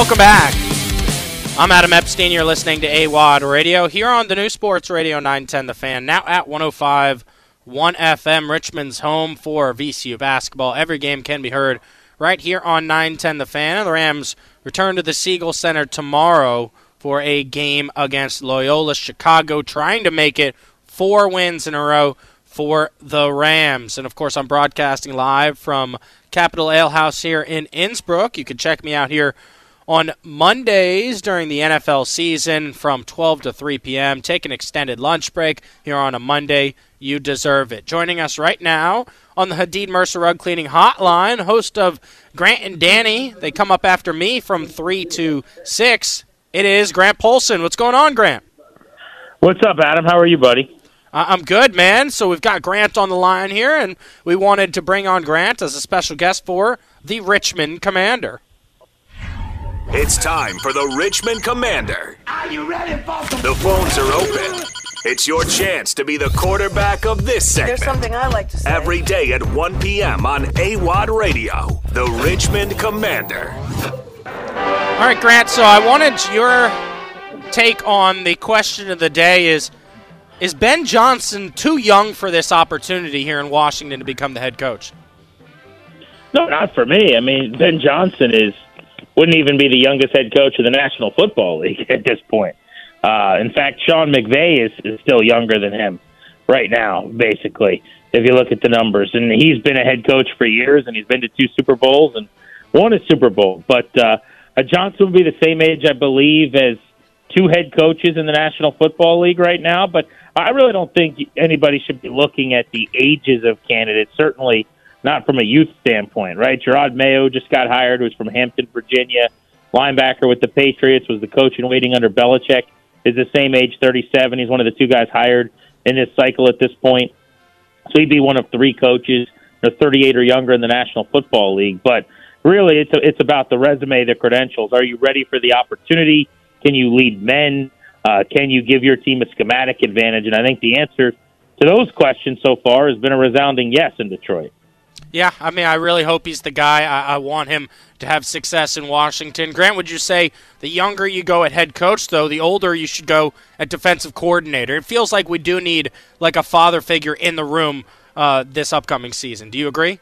Welcome back. I'm Adam Epstein. You're listening to AWAD Radio here on the new Sports Radio 910 The Fan, now at 105 1 FM, Richmond's home for VCU basketball. Every game can be heard right here on 910 The Fan. And the Rams return to the Siegel Center tomorrow for a game against Loyola Chicago, trying to make it four wins in a row for the Rams. And of course, I'm broadcasting live from Capital Ale House here in Innsbrook. You can check me out here on Mondays during the NFL season from 12 to 3 p.m. Take an extended lunch break here on a Monday. You deserve it. Joining us right now on the Hadid Mercer Rug Cleaning Hotline, host of Grant and Danny. They come up after me from 3 to 6. It is Grant Paulsen. What's going on, Grant? What's up, Adam? How are you, buddy? Uh, I'm good, man. So we've got Grant on the line here, and we wanted to bring on Grant as a special guest for the Richmond Commander. It's time for the Richmond Commander. Are you ready for some The phones are open. It's your chance to be the quarterback of this segment. There's something I like to say. Every day at 1 p.m. on AWAD Radio, the Richmond Commander. All right, Grant. So I wanted your take on the question of the day: is is Ben Johnson too young for this opportunity here in Washington to become the head coach? No, not for me. I mean, Ben Johnson is wouldn't even be the youngest head coach of the National Football League at this point. Uh, in fact, Sean McVay is, is still younger than him right now, basically, if you look at the numbers. And he's been a head coach for years, and he's been to two Super Bowls and won a Super Bowl. But uh, Johnson would be the same age, I believe, as two head coaches in the National Football League right now. But I really don't think anybody should be looking at the ages of candidates. Certainly not from a youth standpoint, right? Jerod Mayo just got hired, was from Hampton, Virginia, linebacker with the Patriots, was the coach in waiting under Belichick, is the same age, 37. He's one of the two guys hired in this cycle at this point. So he'd be one of three coaches, you know, 38 or younger in the National Football League. But really, it's, it's about the resume, the credentials. Are you ready for the opportunity? Can you lead men? Uh, can you give your team a schematic advantage? And I think the answer to those questions so far has been a resounding yes in Detroit. Yeah, I mean, I really hope he's the guy. I, I, want him to have success in Washington. Grant, would you say the younger you go at head coach, though, the older you should go at defensive coordinator? It feels like we do need like a father figure in the room uh, this upcoming season. Do you agree?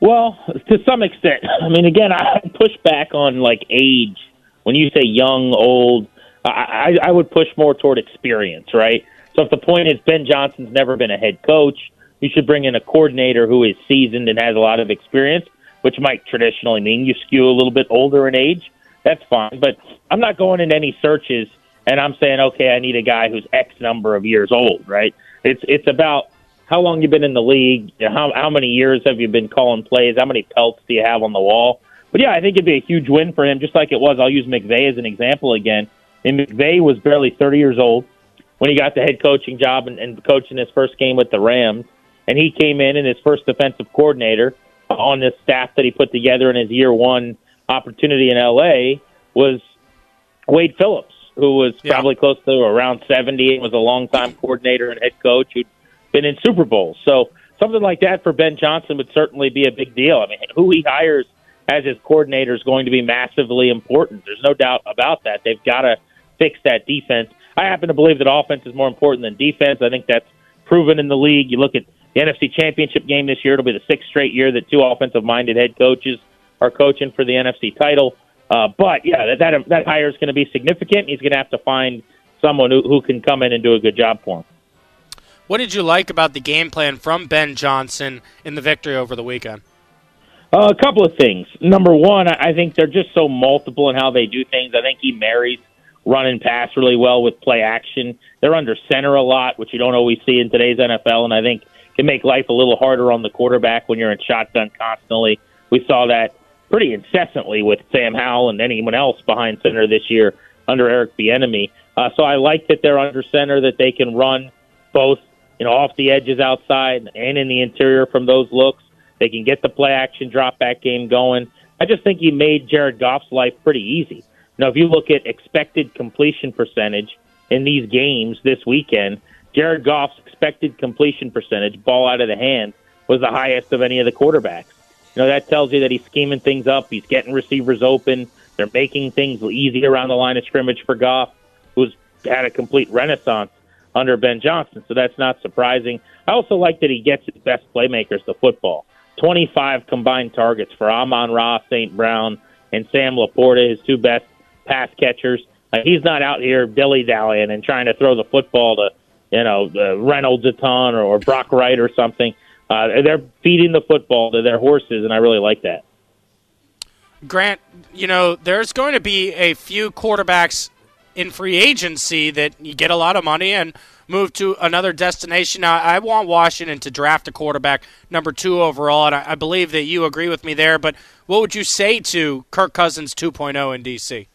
Well, to some extent. I mean, again, I push back on like age. When you say young, old, I, I would push more toward experience, right? So if the point is Ben Johnson's never been a head coach you should bring in a coordinator who is seasoned and has a lot of experience, which might traditionally mean you skew a little bit older in age. That's fine. But I'm not going into any searches and I'm saying, okay, I need a guy who's X number of years old, right? It's it's about how long you've been in the league, how how many years have you been calling plays, how many pelts do you have on the wall. But yeah, I think it'd be a huge win for him, just like it was. I'll use McVay as an example again. And McVay was barely 30 years old when he got the head coaching job and, and coaching his first game with the Rams and he came in and his first defensive coordinator on this staff that he put together in his year one opportunity in LA was Wade Phillips, who was yeah. probably close to around 70 and was a longtime coordinator and head coach who'd been in Super Bowls. So something like that for Ben Johnson would certainly be a big deal. I mean, who he hires as his coordinator is going to be massively important. There's no doubt about that. They've got to fix that defense. I happen to believe that offense is more important than defense. I think that's proven in the league. You look at the NFC Championship game this year. It'll be the sixth straight year that two offensive-minded head coaches are coaching for the NFC title. Uh, but yeah, that that, that hire is going to be significant. He's going to have to find someone who, who can come in and do a good job for him. What did you like about the game plan from Ben Johnson in the victory over the weekend? Uh, a couple of things. Number one, I think they're just so multiple in how they do things. I think he marries run and pass really well with play action. They're under center a lot, which you don't always see in today's NFL, and I think can make life a little harder on the quarterback when you're in shotgun constantly. We saw that pretty incessantly with Sam Howell and anyone else behind center this year under Eric Bieniemy. Uh, so I like that they're under center, that they can run both, you know, off the edges outside and in the interior from those looks. They can get the play action drop back game going. I just think he made Jared Goff's life pretty easy. Now, if you look at expected completion percentage in these games this weekend, Jared Goff's expected completion percentage, ball out of the hand, was the highest of any of the quarterbacks. You know, that tells you that he's scheming things up. He's getting receivers open. They're making things easy around the line of scrimmage for Goff, who's had a complete renaissance under Ben Johnson. So that's not surprising. I also like that he gets his best playmakers to football. 25 combined targets for Amon-Ra, St. Brown, and Sam LaPorta, his two best pass catchers. Uh, he's not out here dilly dallying and trying to throw the football to, you know, uh, Reynolds a ton or, or Brock Wright or something. Uh, they're feeding the football to their horses, and I really like that. Grant, you know, there's going to be a few quarterbacks in free agency that you get a lot of money and move to another destination. Now, I want Washington to draft a quarterback number two overall, and I, I believe that you agree with me there. But what would you say to Kirk Cousins 2.0 in D.C.?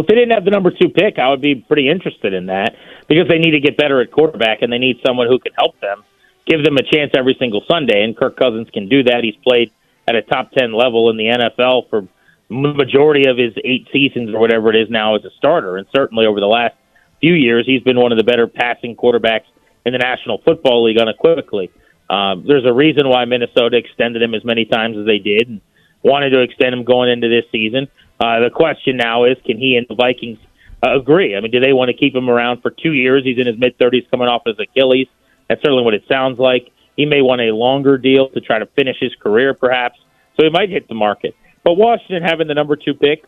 If they didn't have the number two pick, I would be pretty interested in that because they need to get better at quarterback and they need someone who can help them, give them a chance every single Sunday. And Kirk Cousins can do that. He's played at a top 10 level in the NFL for the majority of his eight seasons or whatever it is now as a starter. And certainly over the last few years, he's been one of the better passing quarterbacks in the National Football League unequivocally. Um, there's a reason why Minnesota extended him as many times as they did and wanted to extend him going into this season. Uh, the question now is, can he and the Vikings uh, agree? I mean, do they want to keep him around for two years? He's in his mid 30s, coming off his Achilles. That's certainly what it sounds like. He may want a longer deal to try to finish his career, perhaps. So he might hit the market. But Washington having the number two pick,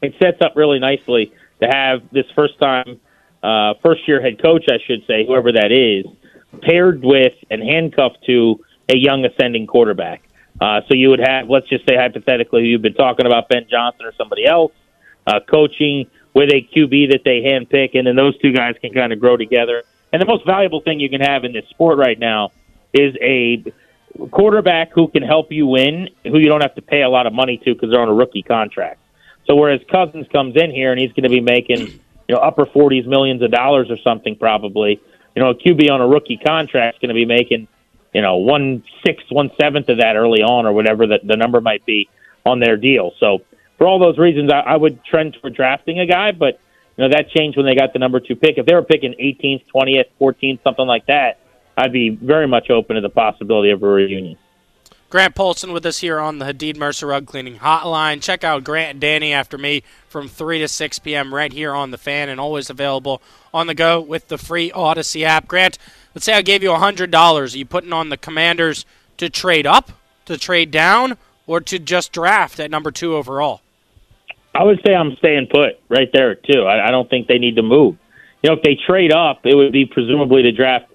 it sets up really nicely to have this first time, uh, first year head coach, I should say, whoever that is, paired with and handcuffed to a young ascending quarterback. Uh, so you would have, let's just say hypothetically, you've been talking about Ben Johnson or somebody else uh, coaching with a QB that they handpick, and then those two guys can kind of grow together. And the most valuable thing you can have in this sport right now is a quarterback who can help you win, who you don't have to pay a lot of money to because they're on a rookie contract. So whereas Cousins comes in here and he's going to be making you know upper forties millions of dollars or something probably, you know a QB on a rookie contract is going to be making you know one sixth, one seventh of that early on or whatever the, the number might be on their deal. So for all those reasons, I, I would trend for drafting a guy, but you know that changed when they got the number two pick. If they were picking 18th, 20th, 14th, something like that I'd be very much open to the possibility of a reunion. Grant Paulsen with us here on the Hadid Mercer Rug Cleaning Hotline. Check out Grant and Danny after me from 3 to 6 p.m. right here on the fan and always available on the go with the free Audacy app. Grant, let's say I gave you $100. Are you putting on the Commanders to trade up, to trade down, or to just draft at number two overall? I would say I'm staying put right there, too. I, I don't think they need to move. You know, if they trade up, it would be presumably to draft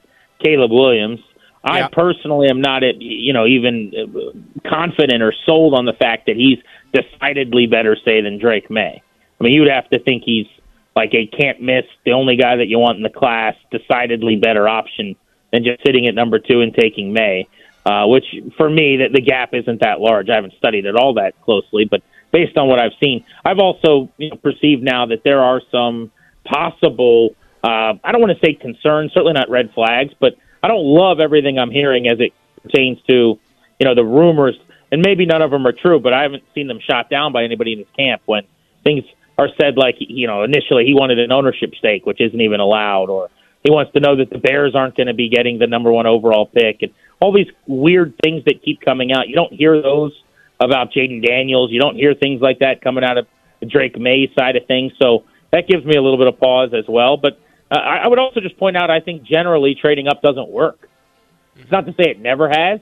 Caleb Williams. I yeah. personally am not, you know, even confident or sold on the fact that he's decidedly better, say, than Drake Maye. I mean, you'd have to think he's like a can't miss, the only guy that you want in the class, decidedly better option than just sitting at number two and taking Maye. Uh, which for me, the gap isn't that large. I haven't studied it all that closely, but based on what I've seen, I've also you know, perceived now that there are some possible uh, I don't want to say concerns, certainly not red flags, but I don't love everything I'm hearing as it pertains to, you know, the rumors. And maybe none of them are true, but I haven't seen them shot down by anybody in his camp when things are said like, you know, initially he wanted an ownership stake, which isn't even allowed, or he wants to know that the Bears aren't going to be getting the number one overall pick, and all these weird things that keep coming out. You don't hear those about Jayden Daniels. You don't hear things like that coming out of Drake Maye side of things. So that gives me a little bit of pause as well. But uh, I would also just point out I think generally trading up doesn't work. It's not to say it never has,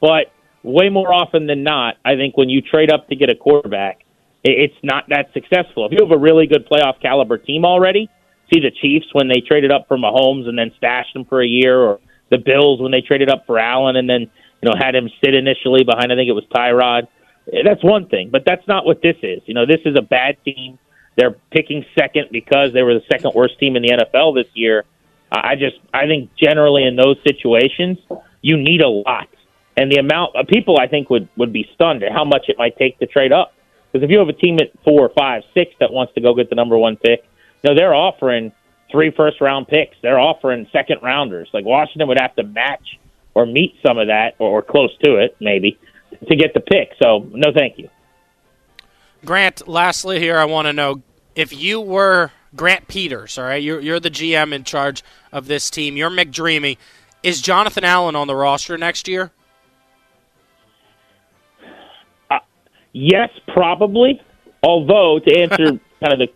but way more often than not, I think when you trade up to get a quarterback, it's not that successful. If you have a really good playoff caliber team already, see the Chiefs when they traded up for Mahomes and then stashed him for a year, or the Bills when they traded up for Allen and then you know had him sit initially behind I think it was Tyrod. Eh, that's one thing, but that's not what this is. You know, this is a bad team they're picking second because they were the second worst team in the NFL this year. I just I think generally in those situations you need a lot, and the amount of people I think would would be stunned at how much it might take to trade up. Because if you have a team at four, five, six that wants to go get the number one pick, you know they're offering three first round picks. They're offering second rounders. Like Washington would have to match or meet some of that or close to it maybe to get the pick. So no, thank you. Grant, lastly, here I want to know if you were Grant Peters, all right, you're, you're the GM in charge of this team, you're McDreamy. Is Jonathan Allen on the roster next year? Yes, probably. Although to answer kind of the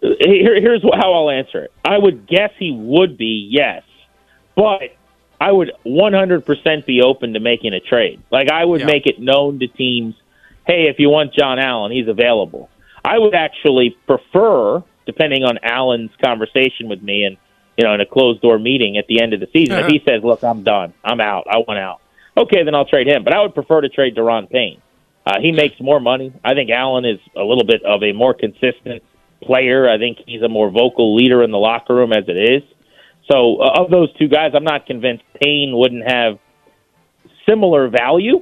here, here's how I'll answer it. I would guess he would be yes, but I would 100% be open to making a trade. Like I would Yeah. make it known to teams, hey, if you want John Allen, he's available. I would actually prefer, depending on Allen's conversation with me and you know in a closed door meeting at the end of the season, if he says, "Look, I'm done, I'm out, I want out," okay, then I'll trade him. But I would prefer to trade Daron Payne. Uh, he makes more money. I think Allen is a little bit of a more consistent player. I think he's a more vocal leader in the locker room as it is. So, uh, of those two guys, I'm not convinced Payne wouldn't have similar value,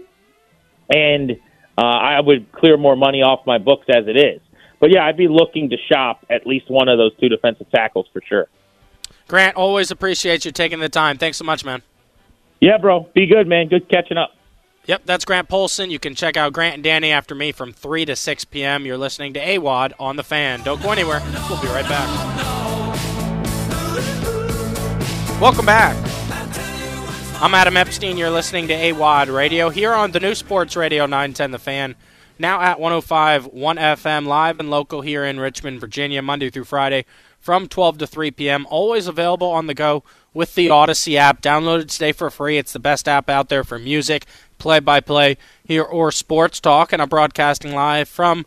and uh, I would clear more money off my books as it is. But yeah, I'd be looking to shop at least one of those two defensive tackles for sure. Grant, always appreciate you taking the time. Thanks so much, man. Yeah, bro. Be good, man. Good catching up. Yep, that's Grant Paulsen. You can check out Grant and Danny after me from 3 to 6 p.m. You're listening to AWAD on The Fan. Don't go anywhere. We'll be right back. Welcome back. I'm Adam Epstein. You're listening to AWAD Radio here on the new Sports Radio 910 The Fan. Now at 105 1 FM, live and local here in Richmond, Virginia, Monday through Friday from 12 to 3 p.m. Always available on the go with the Audacy app. Downloaded today for free. It's the best app out there for music, play by play here, or sports talk. And I'm broadcasting live from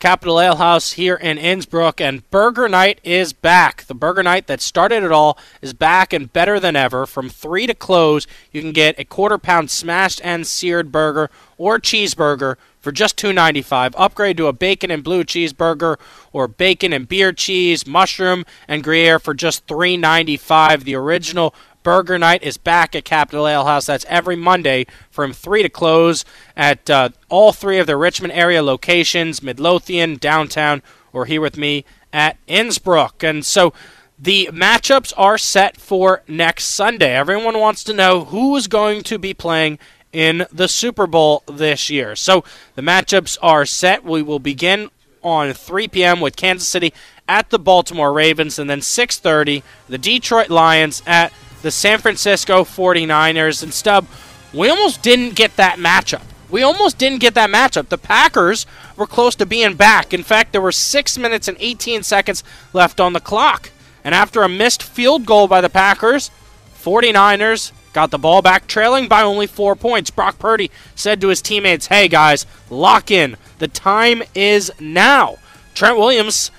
Capital Ale House here in Innsbrook, and Burger Night is back. The Burger Night that started it all is back and better than ever. From 3 to close, you can get a quarter pound smashed and seared burger or cheeseburger for just $2.95. Upgrade to a bacon and blue cheeseburger or bacon and beer cheese, mushroom, and Gruyere for just $3.95. The original Burger Night is back at Capital Ale House. That's every Monday from 3 to close at uh, all three of the Richmond area locations Midlothian, downtown, or here with me at Innsbrook. And so the matchups are set for next Sunday. Everyone wants to know who is going to be playing in the Super Bowl this year. So the matchups are set. We will begin on 3 p.m. with Kansas City at the Baltimore Ravens, and then 6:30 the Detroit Lions at the San Francisco 49ers. And Stub, we almost didn't get that matchup. We almost didn't get that matchup. The Packers were close to being back. In fact, there were 6 minutes and 18 seconds left on the clock. And after a missed field goal by the Packers, 49ers got the ball back, trailing by only four points. Brock Purdy said to his teammates, Hey guys, lock in. The time is now. Trent Williams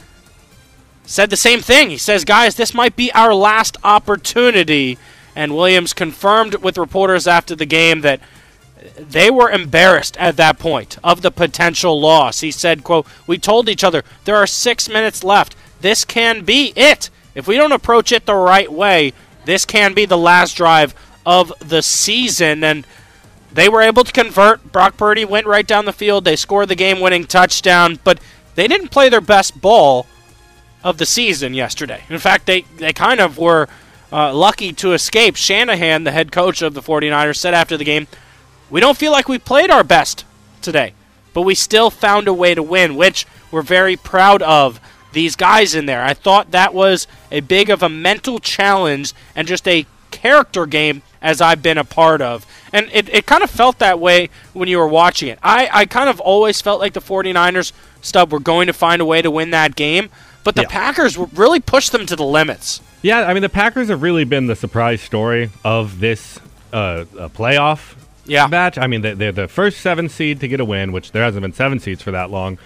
said the same thing. He says, Guys, this might be our last opportunity. And Williams confirmed with reporters after the game that they were embarrassed at that point of the potential loss. He said, quote, We told each other there are six minutes left. This can be it. If we don't approach it the right way, this can be the last drive of the season. And they were able to convert. Brock Purdy went right down the field. They scored the game winning touchdown, but they didn't play their best ball of the season yesterday. In fact, they, they kind of were uh, lucky to escape. Shanahan, the head coach of the 49ers, said after the game, We don't feel like we played our best today, but we still found a way to win, which we're very proud of these guys in there. I thought that was a big of a mental challenge and just a character game as I've been a part of. And it, it kind of felt that way when you were watching it. I, I kind of always felt like the 49ers, Stub, were going to find a way to win that game, but the Yeah. Packers really pushed them to the limits. Yeah, I mean the Packers have really been the surprise story of this uh, playoff Yeah. match. I mean they- they're the first seven seed to get a win, which there hasn't been seven seeds for that long,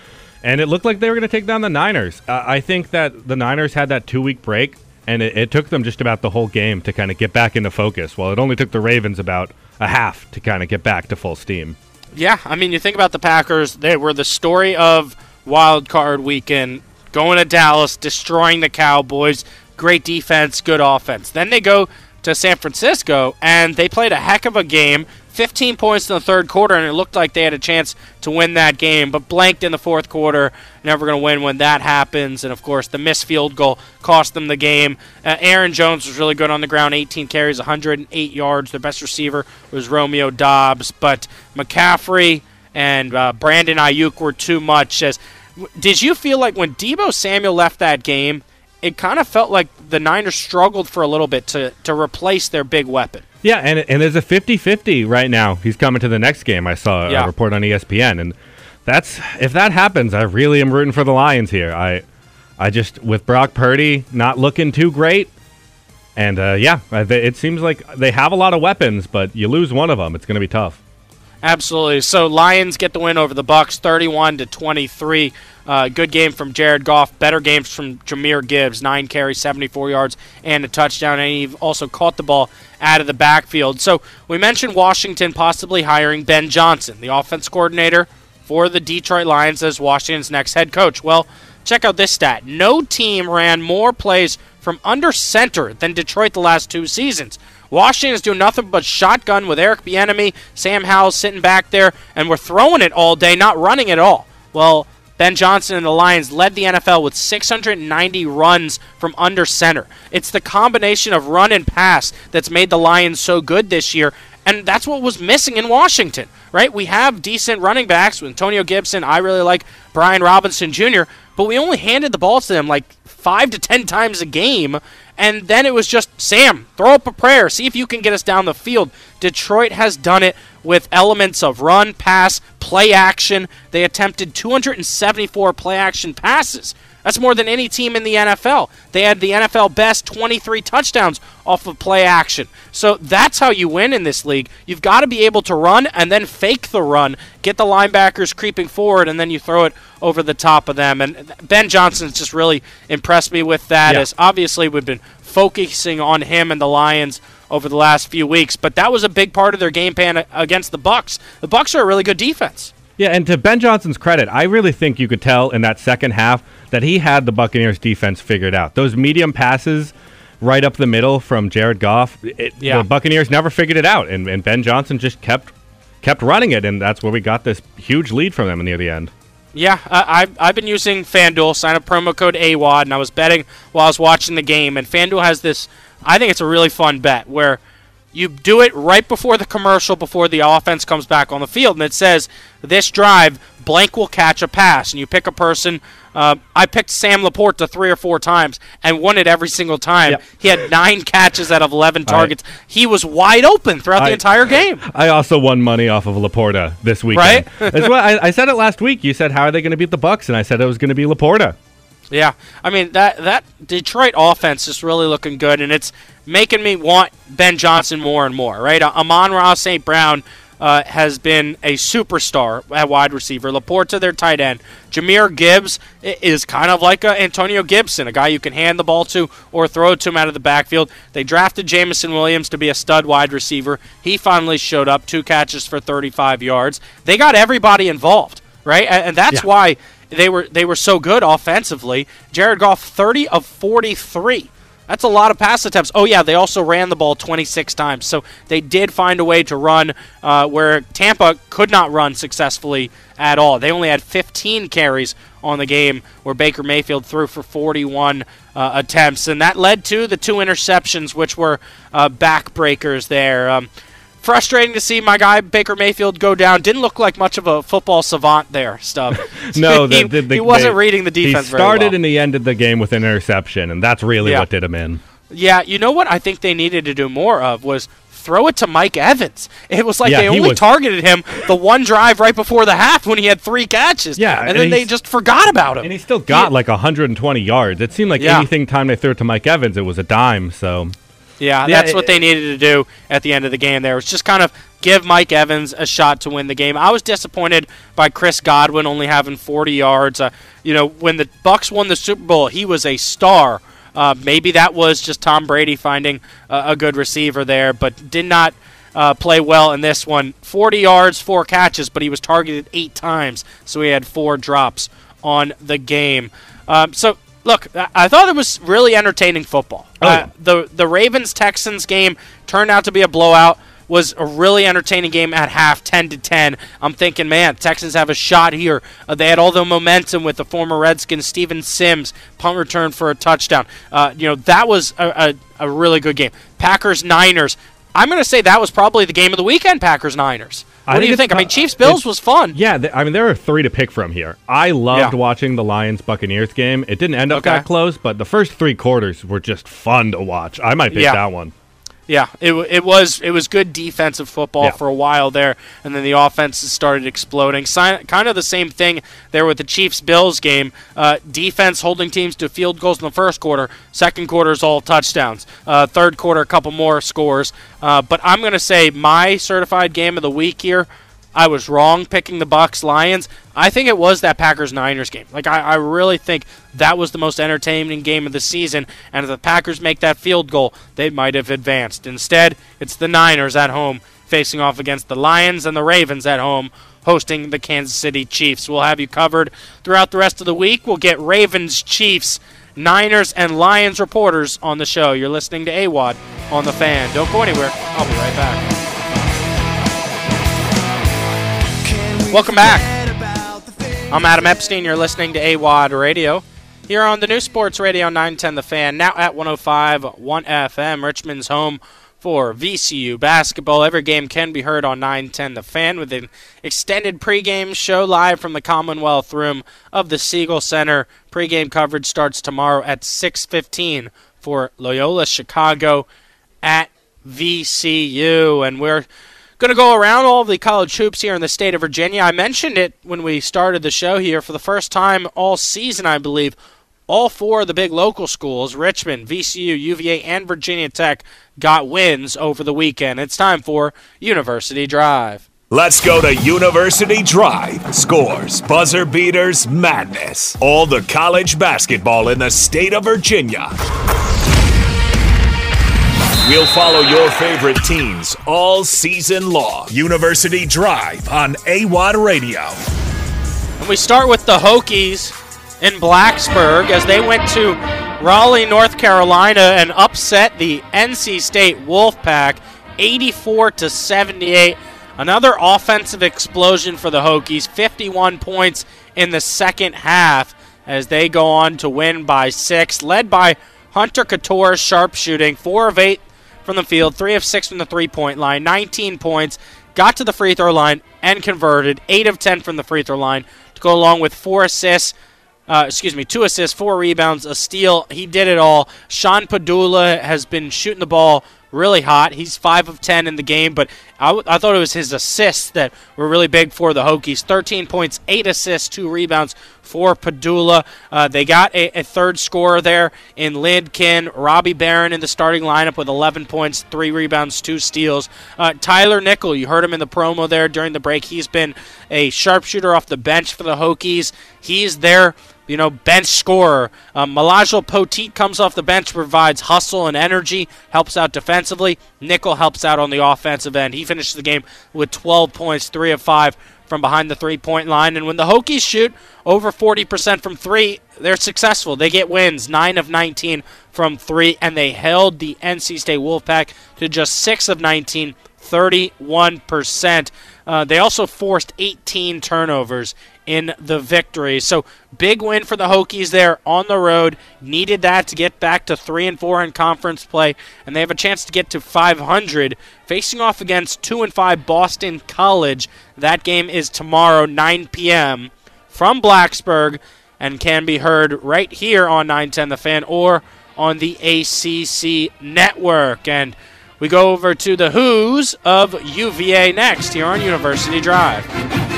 and it looked like they were going to take down the Niners. Uh, I think that the Niners had that two week break, and it, it took them just about the whole game to kind of get back into focus. While it only took the Ravens about a half to kind of get back to full steam. Yeah, I mean, you think about the Packers, they were the story of wild card weekend, going to Dallas, destroying the Cowboys, great defense, good offense. Then they go to San Francisco, and they played a heck of a game. 15 points in the third quarter, and it looked like they had a chance to win that game, but blanked in the fourth quarter. Never going to win when that happens. And of course, the missed field goal cost them the game. Uh, Aaron Jones was really good on the ground 18 carries, 108 yards. Their best receiver was Romeo Doubs, but McCaffrey and uh, Brandon Aiyuk were too much. As did you feel like when Deebo Samuel left that game, it kind of felt like the Niners struggled for a little bit to to replace their big weapon. Yeah, and and there's a 50-50 right now. He's coming to the next game. I saw a report on ESPN, and that's if that happens, I really am rooting for the Lions here. I I just with Brock Purdy not looking too great, and uh, yeah, it seems like they have a lot of weapons, but you lose one of them, it's going to be tough. Absolutely. So Lions get the win over the Bucks, 31 to 23. Uh, good game from Jared Goff. Better games from Jahmyr Gibbs, nine carries, 74 yards, and a touchdown. And he also caught the ball out of the backfield. So we mentioned Washington possibly hiring Ben Johnson, the offense coordinator for the Detroit Lions, as Washington's next head coach. Well, check out this stat: no team ran more plays from under center than Detroit the last two seasons. Washington is doing nothing but shotgun with Eric Bieniemy, Sam Howell sitting back there, and we're throwing it all day, not running at all. Well, Ben Johnson and the Lions led the NFL with 690 runs from under center. It's the combination of run and pass that's made the Lions so good this year, and that's what was missing in Washington, right? We have decent running backs with Antonio Gibson. I really like Brian Robinson Jr., but we only handed the ball to them like five to ten times a game, and then it was just Sam, throw up a prayer, see if you can get us down the field. Detroit has done it with elements of run, pass, play action. They attempted 274 play action passes. That's more than any team in the NFL. They had the NFL best 23 touchdowns off of play action. So that's how you win in this league. You've got to be able to run and then fake the run, get the linebackers creeping forward, and then you throw it over the top of them. And Ben Johnson's just really impressed me with that. Yeah. As obviously we've been focusing on him and the Lions over the last few weeks, but that was a big part of their game plan against the Bucks. The Bucks are a really good defense. Yeah, and to Ben Johnson's credit, I really think you could tell in that second half that he had the Buccaneers defense figured out. Those medium passes right up the middle from Jared Goff, it, Yeah. the Buccaneers never figured it out, and, and Ben Johnson just kept kept running it, and that's where we got this huge lead from them near the end. Yeah, I, I've, I've been using FanDuel, sign up promo code AWAD, and I was betting while I was watching the game. And FanDuel has this, I think it's a really fun bet where you do it right before the commercial, before the offense comes back on the field. And it says, this drive, blank will catch a pass. And you pick a person. Uh, I picked Sam Laporta three or four times and won it every single time. Yep. He had nine catches out of 11 I- targets. he was wide open throughout I- the entire game. I also won money off of Laporta this weekend. Right? That's what I, I said it last week. You said, "How are they going to beat the Bucks?" And I said it was going to be Laporta. Yeah, I mean that that Detroit offense is really looking good, and it's making me want Ben Johnson more and more. Right, uh, Amon-Ra St. Brown uh, has been a superstar at wide receiver. Laporta, their tight end. Jahmyr Gibbs is kind of like a Antonio Gibson, a guy you can hand the ball to or throw it to him out of the backfield. They drafted Jameson Williams to be a stud wide receiver. He finally showed up, two catches for 35 yards. They got everybody involved, right, and, and that's Yeah. why they were they were so good offensively. Jared Goff 30 of 43. That's a lot of pass attempts. Oh yeah, they also ran the ball 26 times. So they did find a way to run uh, where Tampa could not run successfully at all. They only had 15 carries on the game where Baker Mayfield threw for 41 uh, attempts, and that led to the two interceptions, which were uh, backbreakers there. Um, frustrating to see my guy Baker Mayfield go down. Didn't look like much of a football savant there, Stub. No, he, the, the, the, he wasn't they- reading the defense He started well. and he ended the game with an interception, and that's really Yeah. what did him in. Yeah, you know what I think they needed to do more of was throw it to Mike Evans. It was like Yeah, they only was- targeted him the one drive right before the half when he had three catches. Yeah, and, and then they just forgot about him. And he still got He- like 120 yards. It seemed like Yeah. anything time they threw it to Mike Evans, it was a dime. So Yeah, that's what they needed to do at the end of the game. There was just kind of give Mike Evans a shot to win the game. I was disappointed by Chris Godwin only having 40 yards. Uh, you know, when the Bucks won the Super Bowl, he was a star. Uh, maybe that was just Tom Brady finding uh, a good receiver there, but did not uh, play well in this one. 40 yards, four catches, but he was targeted eight times, so he had four drops on the game. Um, so look, I, I thought it was really entertaining football. Oh, Uh, the the Ravens Texans game turned out to be a blowout. Was a really entertaining game at half, ten to ten. I'm thinking, man, Texans have a shot here. Uh, they had all the momentum with the former Redskins, Steven Sims, punt return for a touchdown. Uh, you know that was a, a, a really good game. Packers Niners. I'm going to say that was probably the game of the weekend. Packers Niners. I What do think you think? I mean, Chiefs Bills was fun. yeah, th- I mean there are three to pick from here. I loved Yeah. watching the Lions Buccaneers game. It didn't end up Okay. that close, but the first three quarters were just fun to watch. I might pick Yeah. that one. Yeah, it, it was it was good defensive football Yeah. for a while there, and then the offenses started exploding. Si- kind of the same thing there with the Chiefs Bills game. Uh, defense holding teams to field goals in the first quarter. Second quarter is all touchdowns. Uh, third quarter, a couple more scores. Uh, but I'm going to say my certified game of the week here. I was wrong picking the Bucks Lions. I think it was that Packers Niners game. Like I, I really think that was the most entertaining game of the season. And if the Packers make that field goal, they might have advanced. Instead, it's the Niners at home facing off against the Lions and the Ravens at home hosting the Kansas City Chiefs. We'll have you covered throughout the rest of the week. We'll get Ravens, Chiefs, Niners, and Lions reporters on the show. You're listening to AWAD on the fan. Don't go anywhere. I'll be right back. Welcome back. I'm Adam Epstein. You're listening to AWAD Radio here on the new Sports Radio 910 The Fan, now at 105 1 FM, Richmond's home for VCU basketball. Every game can be heard on 910 The Fan with an extended pregame show live from the Commonwealth Room of the Siegel Center. Pregame coverage starts tomorrow at 6:15 for Loyola Chicago at VCU, and we're going to go around all the college hoops here in the state of Virginia. I mentioned it when we started the show here for the first time all season, I believe. All four of the big local schools, Richmond, VCU, UVA, and Virginia Tech, got wins over the weekend. It's time for University Drive. Let's go to University Drive. Scores, buzzer beaters, madness. All the college basketball in the state of Virginia. We'll follow your favorite teams all season long. University Drive on AWAD Radio. And we start with the Hokies in Blacksburg as they went to Raleigh, North Carolina, and upset the NC State Wolfpack 84 to 78. Another offensive explosion for the Hokies, 51 points in the second half as they go on to win by six, led by Hunter Cattoor's sharpshooting, four of eight from the field, three of six from the three point line, 19 points, got to the free throw line and converted, eight of 10 from the free throw line to go along with four assists. Uh, excuse me, two assists, four rebounds, a steal. He did it all. Sean Pedulla has been shooting the ball really hot. He's five of ten in the game, but I, thought it was his assists that were really big for the Hokies. 13 points, eight assists, two rebounds for Pedulla. Uh, they got a, a third scorer there in Lynn Kidd. Robbie Beran in the starting lineup with 11 points, three rebounds, two steals. Uh, Tyler Nickel, you heard him in the promo there during the break. He's been a sharpshooter off the bench for the Hokies. He's there you know, bench scorer. Um, Mylyjael Poteat comes off the bench, provides hustle and energy, helps out defensively. Nickel helps out on the offensive end. He finishes the game with 12 points, 3 of 5 from behind the three point line. And when the Hokies shoot over 40% from three, they're successful. They get wins, 9 of 19 from three, and they held the NC State Wolfpack to just 6 of 19. 31%. Uh, they also forced 18 turnovers in the victory. So big win for the Hokies there on the road. Needed that to get back to three and four in conference play, and they have a chance to get to 500, facing off against two and five Boston College. That game is tomorrow, 9 p.m. from Blacksburg, and can be heard right here on 910 The Fan or on the ACC network. And we go over to the Hoos of UVA next here on University Drive.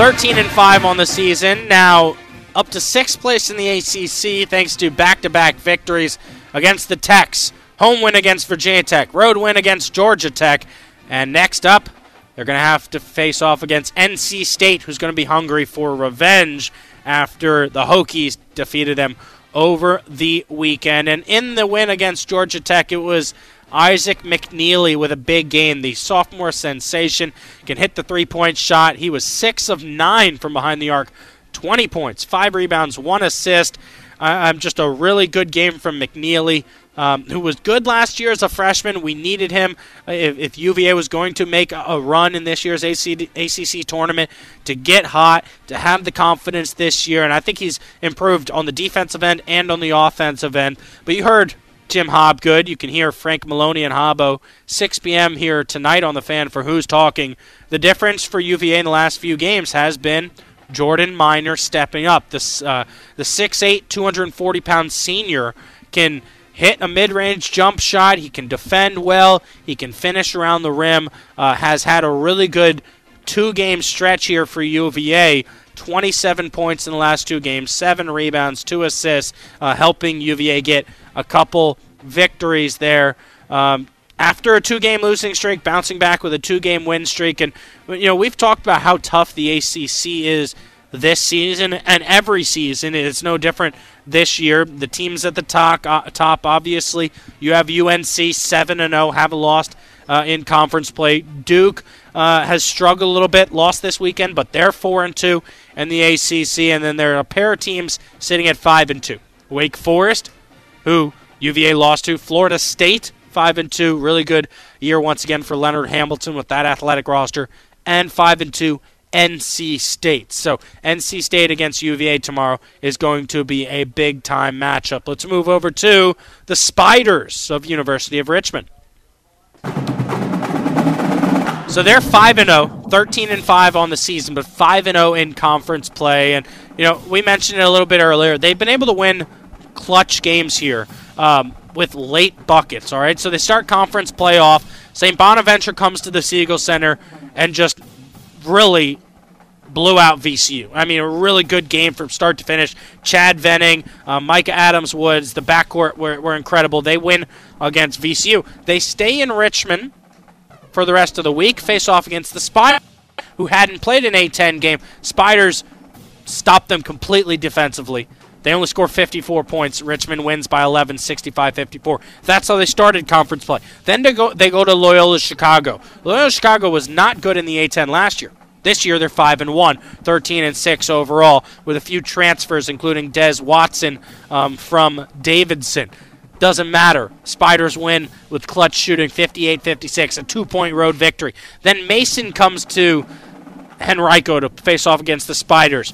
13 and 5 on the season. Now up to sixth place in the ACC thanks to back-to-back victories against the Techs. Home win against Virginia Tech, road win against Georgia Tech, and next up they're going to have to face off against NC State, who's going to be hungry for revenge after the Hokies defeated them over the weekend. And in the win against Georgia Tech, it was Isaac McNeely with a big game. The sophomore sensation can hit the three point shot. He was six of nine from behind the arc, 20 points, five rebounds, one assist. Uh, just a really good game from McNeely, um, who was good last year as a freshman. We needed him if, if UVA was going to make a, a run in this year's AC, ACC tournament to get hot, to have the confidence this year. And I think he's improved on the defensive end and on the offensive end. But you heard Jim Hobgood. You can hear Frank Maloney and Hobbo 6 p.m. here tonight on the fan for Hoos Talking. The difference for UVA in the last few games has been Jordan Minor stepping up. This uh, the 6'8", 240 pound senior can hit a mid-range jump shot. He can defend well. He can finish around the rim. Uh, has had a really good two-game stretch here for UVA. 27 points in the last two games, seven rebounds, two assists, uh, helping UVA get a couple victories there. Um, after a two-game losing streak, bouncing back with a two-game win streak, and you know we've talked about how tough the ACC is this season and every season. It's no different this year. The teams at the top, uh, top obviously, you have UNC seven and zero, have lost uh, in conference play. Duke uh, has struggled a little bit, lost this weekend, but they're four and two in the ACC. And then there are a pair of teams sitting at five and two. Wake Forest, who UVA lost to. Florida State, five and two, really good year once again for Leonard Hamilton with that athletic roster, and five and two. NC State. So, NC State against UVA tomorrow is going to be a big time matchup. Let's move over to the Spiders of University of Richmond. So they're 5 and 0, 13 and 5 on the season, but 5 and 0 in conference play. And you know, we mentioned it a little bit earlier. They've been able to win clutch games here um, with late buckets. All right, so they start conference playoff. St. Bonaventure comes to the Siegel Center and just really blew out VCU. I mean, a really good game from start to finish. Chad Venning, uh, Mika Adams Woods, the backcourt were, were incredible. They win against VCU. They stay in Richmond for the rest of the week. Face off against the Spiders, who hadn't played an A10 game. Spiders stopped them completely defensively. They only score 54 points. Richmond wins by 11, 65-54. That's how they started conference play. Then they go, they go to Loyola Chicago. Loyola Chicago was not good in the A10 last year. This year they're 5 and 1, 13 and 6 overall, with a few transfers, including Des Watson um, from Davidson. Doesn't matter. Spiders win with clutch shooting 58 56, a two point road victory. Then Mason comes to Henrico to face off against the Spiders.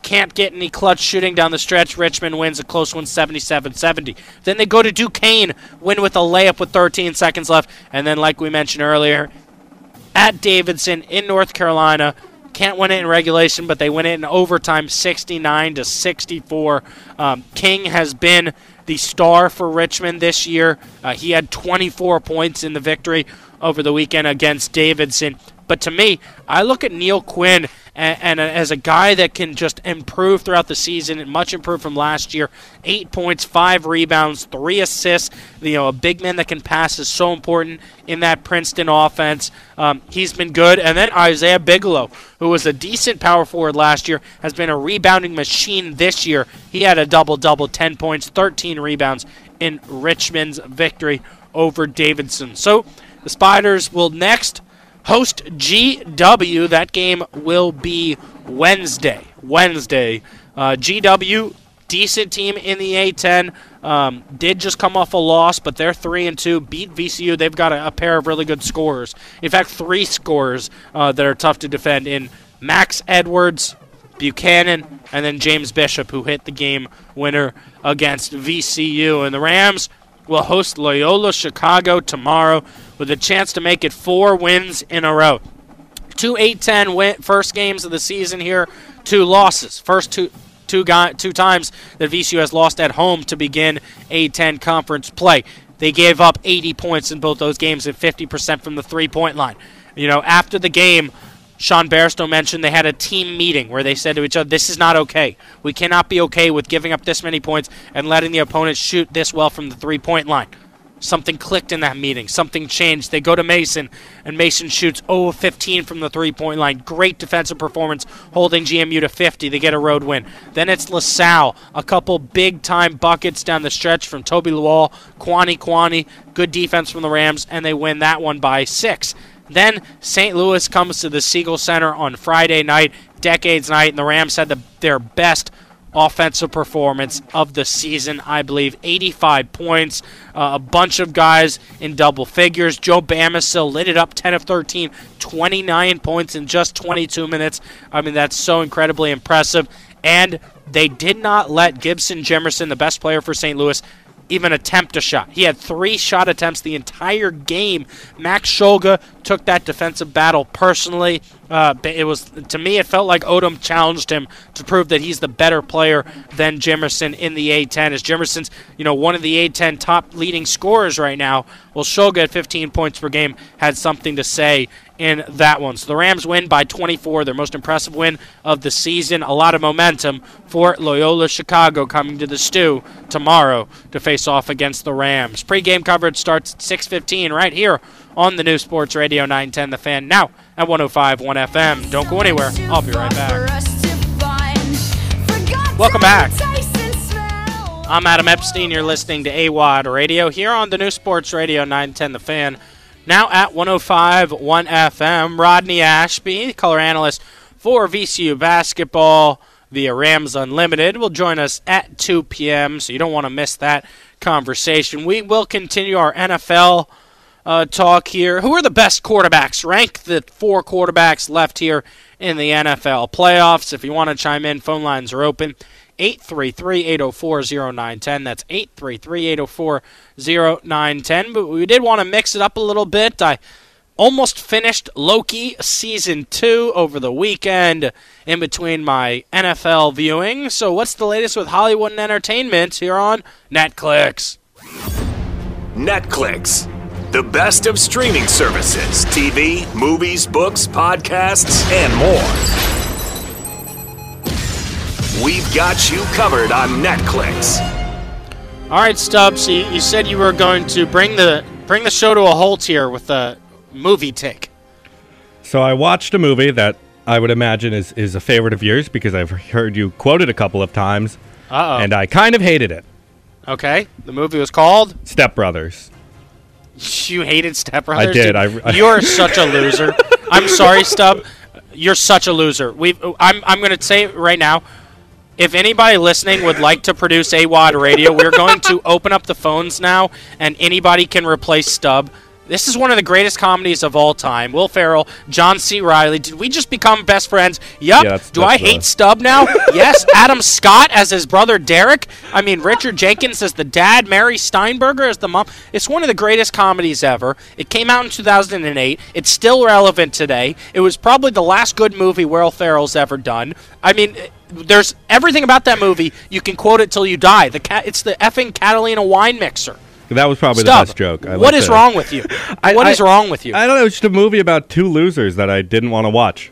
Can't get any clutch shooting down the stretch. Richmond wins a close one 77 70. Then they go to Duquesne, win with a layup with 13 seconds left. And then, like we mentioned earlier, at Davidson in North Carolina, can't win it in regulation, but they win it in overtime, 69 to 64. Um, King has been the star for Richmond this year. Uh, he had 24 points in the victory over the weekend against Davidson. But to me, I look at Neal Quinn and, and, as a guy that can just improve throughout the season, and much improved from last year. Eight points, five rebounds, three assists. You know, a big man that can pass is so important in that Princeton offense. Um, he's been good. And then Isaiah Bigelow, who was a decent power forward last year, has been a rebounding machine this year. He had a double double, 10 points, 13 rebounds in Richmond's victory over Davidson. So the Spiders will next host GW. That game will be Wednesday. Wednesday. Uh, GW, decent team in the A10. Um, did just come off a loss, but they're three and two. Beat VCU. They've got a, a pair of really good scorers. In fact, three scorers uh, that are tough to defend in Max Edwards, Buchanan, and then James Bishop, who hit the game winner against VCU. And the Rams will host Loyola Chicago tomorrow with a chance to make it four wins in a row. Two 8-10 win, first games of the season here, two losses. First two two times that VCU has lost at home to begin A10 conference play. They gave up 80 points in both those games and 50% from the three-point line. You know, after the game, Sean Bairstow mentioned they had a team meeting where they said to each other, This is not okay. We cannot be okay with giving up this many points and letting the opponent shoot this well from the three point line. Something clicked in that meeting. Something changed. They go to Mason, and Mason shoots 0 of 15 from the three point line. Great defensive performance, holding GMU to 50. They get a road win. Then it's LaSalle. A couple big time buckets down the stretch from Tobi Lawal, Kuany Kuany. Good defense from the Rams, and they win that one by six. Then St. Louis comes to the Siegel Center on Friday night, Decades Night, and the Rams had the, their best offensive performance of the season, I believe. 85 points, uh, a bunch of guys in double figures. Joe Bamisile lit it up 10 of 13, 29 points in just 22 minutes. I mean, that's so incredibly impressive. And they did not let Gibson Jimerson, the best player for St. Louis, even attempt a shot. He had three shot attempts the entire game. Max Shulga took that defensive battle personally. Uh, it was to me, it felt like Odom challenged him to prove that he's the better player than Jimerson in the A10. As Jimerson's, you know, one of the A10 top leading scorers right now. Well, Shulga at 15 points per game had something to say in that one. So the Rams win by 24, their most impressive win of the season. A lot of momentum for Loyola Chicago coming to the Stew tomorrow to face off against the Rams. Pre-game coverage starts at 6:15 right here on the new Sports Radio 910 The Fan. Now at 105.1 FM. Don't go anywhere. I'll be right back. Welcome back. I'm Adam Epstein. You're listening to AWAD Radio here on the new Sports Radio 910 The Fan. Now at 105.1 FM, Rodney Ashby, color analyst for VCU basketball via Rams Unlimited, will join us at 2 p.m., so you don't want to miss that conversation. We will continue our NFL uh, talk here. Who are the best quarterbacks? Rank the four quarterbacks left here in the NFL playoffs. If you want to chime in, phone lines are open. 833-804-0910. That's 833-804-0910. But we did want to mix it up a little bit. I almost finished Loki season 2 over the weekend in between my NFL viewing. So what's the latest with Hollywood and Entertainment here on NetClix? NetClix. The best of streaming services, TV, movies, books, podcasts, and more. We've got you covered on NetClix. All right, Stubbs. You, you said you were going to bring the bring the show to a halt here with a movie take. So I watched a movie that I would imagine is, is a favorite of yours because I've heard you quote it a couple of times, Uh and I kind of hated it. Okay. The movie was called. Step Brothers. You hated Step Brothers. I did. dude. I- I- You're such a loser. I'm sorry, Stub. You're such a loser. We. I'm. I'm going to say it right now. If anybody listening would like to produce a AWAD radio, we're going to open up the phones now, and anybody can replace Stub. This is one of the greatest comedies of all time. Will Ferrell, John C. Reilly. Did we just become best friends? Yup. Yeah, that's- Do I uh, hate Stub now? yes. Adam Scott as his brother Derek. I mean, Richard Jenkins as the dad, Mary Steenburgen as the mom. It's one of the greatest comedies ever. It came out in 2008. It's still relevant today. It was probably the last good movie Will Ferrell's ever done. I mean, there's everything about that movie. You can quote it till you die. The cat, it's the effing Catalina wine mixer. That was probably Stub. the best joke. I what is the- wrong with you? I- What I- is wrong with you? I don't know. It's just a movie about two losers that I didn't want to watch.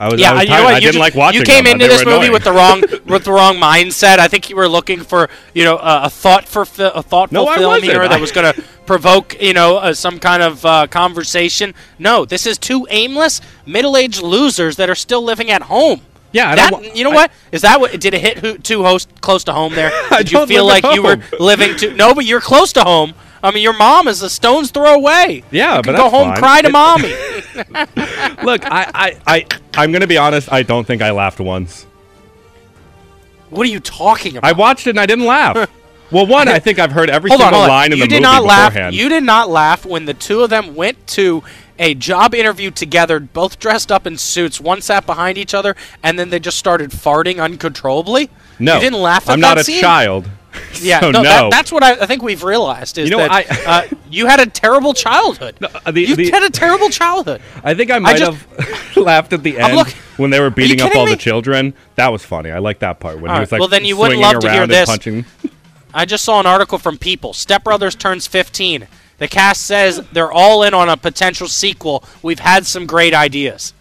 I was, Yeah, I, was you know what? I didn't ju- like watching You came them. into this movie annoying. with the wrong with the wrong mindset. I think you were looking for you know a, a thought for fi- a thoughtful No, film here that was going to provoke you know uh, some kind of uh, conversation. No, this is two aimless middle-aged losers that are still living at home. Yeah, I That, you know I- what? Is that what did it hit who, too host close to home there? Did you feel like you were living to No, but you're close to home. I mean, your mom is a stone's throw away. Yeah, you but go home, fine. cry to mommy. Look, I, I, I, I'm going to be honest. I don't think I laughed once. what are you talking about? I watched it and I didn't laugh. well, one, I think I've heard every Hold on, single on. line in you the did movie not laugh. beforehand. You did not laugh when the two of them went to a job interview together, both dressed up in suits. One sat behind each other, and then they just started farting uncontrollably. no, you didn't laugh. At I'm not a scene? child. Yeah, so no, no. that- that's what I, I think we've realized is You know, that I- uh, you had a terrible childhood. uh, the- you the- had a terrible childhood. I think I might just- have laughed at the end look- when they were beating up all me? the children. That was funny. I like that part when All he was like well, then you wouldn't swinging love to hear this. punching. I just saw an article from People. Step Brothers turns 15. The cast says they're all in on a potential sequel. We've had some great ideas.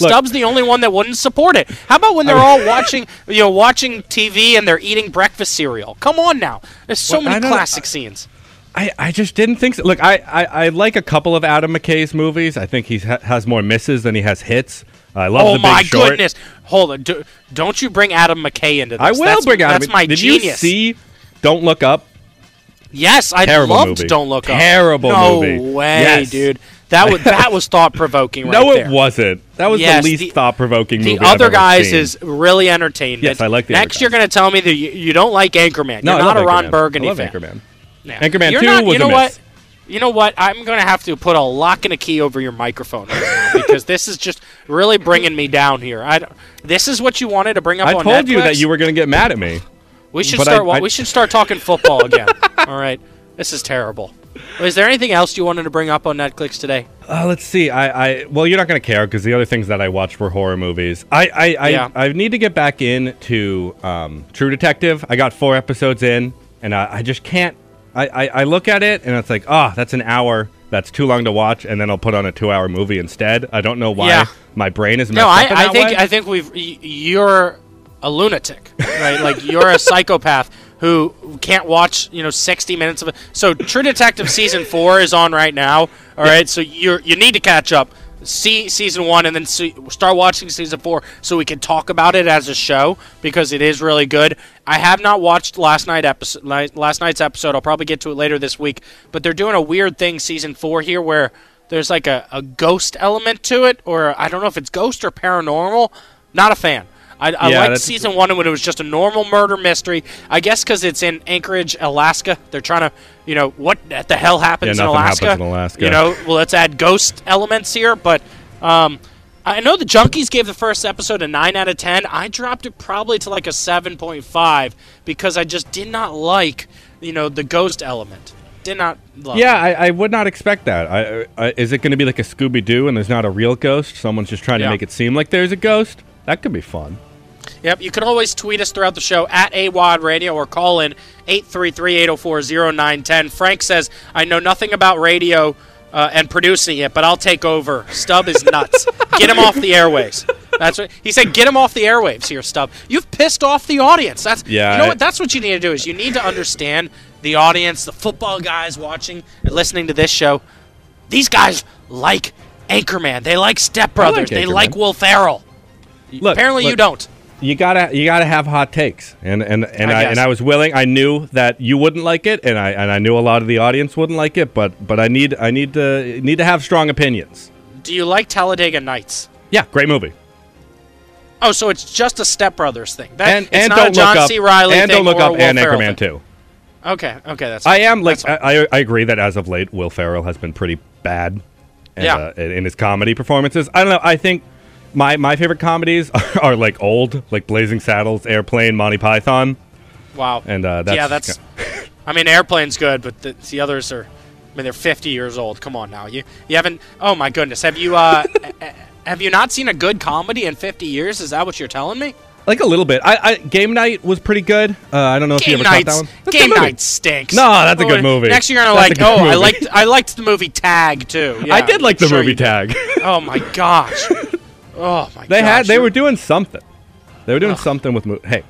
Look- Stub's the only one that wouldn't support it. How about when they're all watching, you know, watching TV and they're eating breakfast cereal? Come on now. There's so Well, many classic scenes. I, I just didn't think so. Look, I, I, I like a couple of Adam McKay's movies. I think he ha- has more misses than he has hits. I love Oh the Big my Short. goodness! Hold on. Do, don't you bring Adam McKay into this? I will that's, bring Adam. That's my Did genius. you see Don't Look Up? Yes, I Terrible loved movie. Don't Look Up. Terrible movie. no way, Yes. dude. That was that was thought provoking. Right there. no, there. it wasn't. That was Yes, the least thought-provoking movie. The other guys seen. is really entertainment. Yes, I like the Next, you're going to tell me that you, you don't like Anchorman. No, You're I not a Ron Anchorman. Burgundy I love fan. Anchorman. Yeah. Anchorman You're 2 not, was you know a what? You know what? I'm going to have to put a lock and a key over your microphone right now because this is just really bringing me down here. I this is what you wanted to bring up on NetClix. I told you that you were going to get mad at me. We should but start. I- I- we should start talking football again. All right. This is terrible. Is there anything else you wanted to bring up on NetClix today? Uh, let's see. I, I well, you're not gonna care because the other things that I watched were horror movies. I I, I, Yeah. I need to get back into um, True Detective. I got four episodes in, and I, I just can't. I, I, I look at it and it's like, oh, that's an hour. That's too long to watch, and then I'll put on a two-hour movie instead. I don't know why Yeah. my brain is messed No, I, I think way. I think we've y- you're a lunatic, right? like you're a psychopath who can't watch you know 60 minutes of it. So True Detective season four is on right now. All right, so you you need to catch up. See season one and then see, start watching season four so we can talk about it as a show because it is really good. I have not watched last night episode last night's episode. I'll probably get to it later this week. But they're doing a weird thing season four here where there's like a, a ghost element to it, or I don't know if it's ghost or paranormal. Not a fan. I, I Yeah, liked season one when it was just a normal murder mystery. I guess because it's in Anchorage, Alaska. They're trying to, you know, what the hell happens Yeah, in Alaska? happens in Alaska. You know, well, let's add ghost elements here. But um, I know the Junkies gave the first episode a 9 out of 10. I dropped it probably to like a 7.5 because I just did not like, you know, the ghost element. Did not love yeah, I, I would not expect that. I, I, is it going to be like a Scooby Doo and there's not a real ghost? Someone's just trying Yeah. to make it seem like there's a ghost. That could be fun. Yep, you can always tweet us throughout the show at AWAD Radio or call in 833-804-0910. Frank says, I know nothing about radio uh, and producing it, but I'll take over. Stub is nuts. get him off the airwaves. That's what he said. Get him off the airwaves here, Stub. You've pissed off the audience. That's Yeah, You know I- what? That's what you need to do. Is you need to understand the audience, the football guys watching and listening to this show. These guys like Anchorman. They like Step Brothers. they like Will Ferrell. Look, Apparently, you don't. You gotta you gotta have hot takes, and and and I I, and I was willing. I knew that you wouldn't like it, and I and I knew a lot of the audience wouldn't like it. But but I need I need to need to have strong opinions. Do you like Talladega Nights? Yeah, great movie. Oh, so it's just a Step Brothers thing. That, And it's and not don't a John look up C. Reilly and don't look up and Anchorman too. Okay, okay, that's. I am like I, I agree that as of late, Will Ferrell has been pretty bad. And, Yeah. uh, in in his comedy performances. I don't know. I think my my favorite comedies are, are like old, like Blazing Saddles, Airplane, Monty Python, wow. and uh, that's yeah, that's. I mean, Airplane's good, but the, the others are. I mean, they're 50 years old. Come on now, you you haven't. Oh my goodness, have you uh, have you not seen a good comedy in 50 years? Is that what you're telling me? like a little bit. I, I Game Night was pretty good. Uh, I don't know if you Game ever caught that one. That's Game. Night stinks. No, that's a good movie. Next, you're gonna That's like. Oh, I liked. I liked the movie Tag too. Yeah, I did like the sure movie. Tag. Oh my gosh. Oh my. they gosh. had they were doing something. They were doing Ugh. something with. Mo- hey,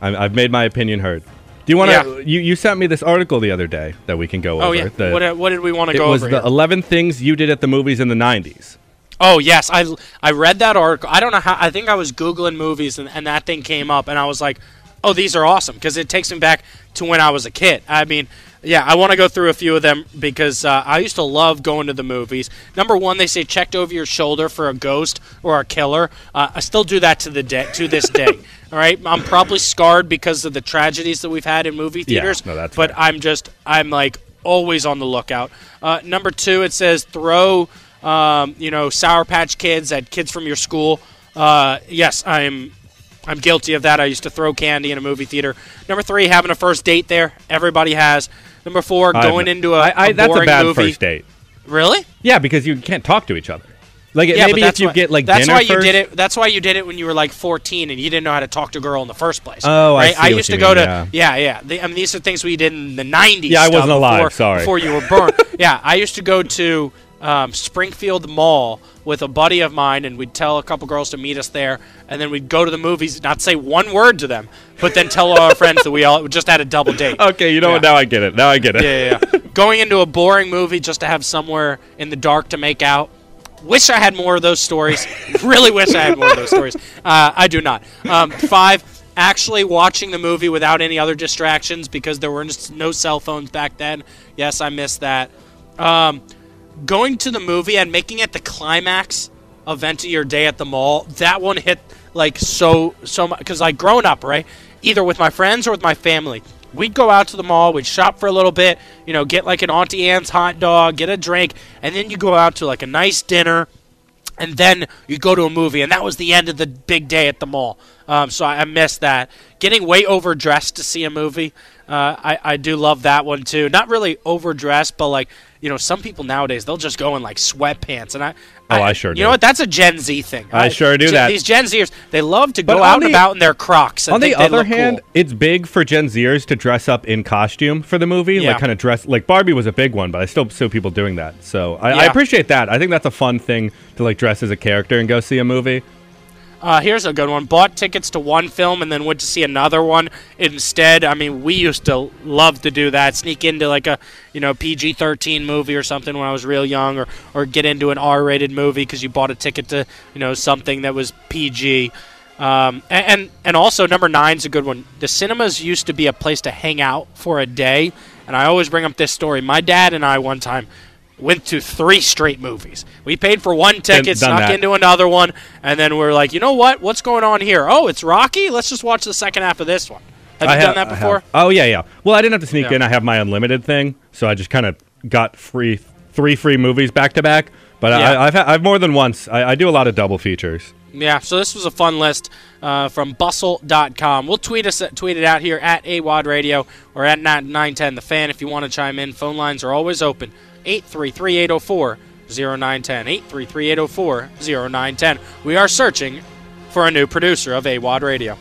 I, I've made my opinion heard. Do you want to? Yeah. You you sent me this article the other day that we can go Oh over. yeah. The- what, what did we want to go over? it was the here? 11 things you did at the movies in the 90s. Oh yes, I I read that article. I don't know how. I think I was googling movies and, and that thing came up, and I was like, "Oh, these are awesome" because it takes me back to when I was a kid. I mean, yeah, I want to go through a few of them because uh, I used to love going to the movies. Number one, they say checked over your shoulder for a ghost or a killer. Uh, I still do that to the day to this day. All right, I'm probably scarred because of the tragedies that we've had in movie theaters. Yeah, no, that's but fair. I'm just I'm like always on the lookout. Uh, number two, it says throw um, you know Sour Patch Kids at kids from your school. Uh, yes, I'm I'm guilty of that. I used to throw candy in a movie theater. Number three, having a first date there. Everybody has. Number four, going I've- into a, I- I- a that's a bad movie. first date. Really? Yeah, because you can't talk to each other. Like Yeah, maybe if you why, get like that's why you did it. That's why you did it when you were like 14 and you didn't know how to talk to a girl in the first place. Oh, I right? see what used to go mean, to yeah. yeah, yeah. The- I mean, these are things we did in the 90s. Yeah, I wasn't alive, sorry. Before you were born. yeah, I used to go to um, Springfield Mall with a buddy of mine, and we'd tell a couple girls to meet us there, and then we'd go to the movies, not say one word to them, but then tell all our friends that we all just had a double date. Okay, you know what? Now I get it. Now I get it. Yeah, yeah, yeah. Going into a boring movie just to have somewhere in the dark to make out. Wish I had more of those stories. really wish I had more of those stories. Uh, I do not. Um, five, actually watching the movie without any other distractions because there were no cell phones back then. Yes, I missed that. Um, going to the movie and making it the climax event of your day at the mall. That one hit like so so much because like growing up, right? Either with my friends or with my family. We'd go out to the mall, we'd shop for a little bit, you know, get like an Auntie Anne's hot dog, get a drink, and then you go out to like a nice dinner, and then you go to a movie, and that was the end of the big day at the mall. Um, so I, I missed that. Getting way overdressed to see a movie, uh, I, I do love that one too. Not really overdressed, but like you know, some people nowadays they'll just go in like sweatpants, and I. Oh, I sure do. You do. know what? That's a Gen Z thing. I sure do Gen- that. These Gen Zers, they love to But go out and about in their Crocs. And On the other hand, cool. it's big for Gen Zers to dress up in costume for the movie, Yeah. like kind of dress like Barbie was a big one, but I still see people doing that. So I, I appreciate that. I think that's a fun thing to like dress as a character and go see a movie. Uh, here's a good one. Bought tickets to one film and then went to see another one instead. I mean, we used to love to do that. Sneak into like a you know PG-13 movie or something when I was real young, or or get into an R-rated movie because you bought a ticket to you know something that was PG. Um, a- and and also number nine's a good one. The cinemas used to be a place to hang out for a day, and I always bring up this story. My dad and I one time went to three straight movies. We paid for one ticket, snuck that. into another one, and then we're like, you know what? What's going on here? Oh, it's Rocky. Let's just watch the second half of this one. Have you I done that before? Oh yeah, yeah. Well, I didn't have to sneak Yeah. in. I have my unlimited thing, so I just kind of got free three free movies back to back. But Yeah. I, I've ha- I've more than once. I, I do a lot of double features. Yeah, so this was a fun list uh, from bustle.com. We'll tweet us tweet it out here at AWAD Radio or at 910 The Fan if you want to chime in. Phone lines are always open. 833-804-0910. 833-804-0910. We are searching for a new producer of AWAD Radio.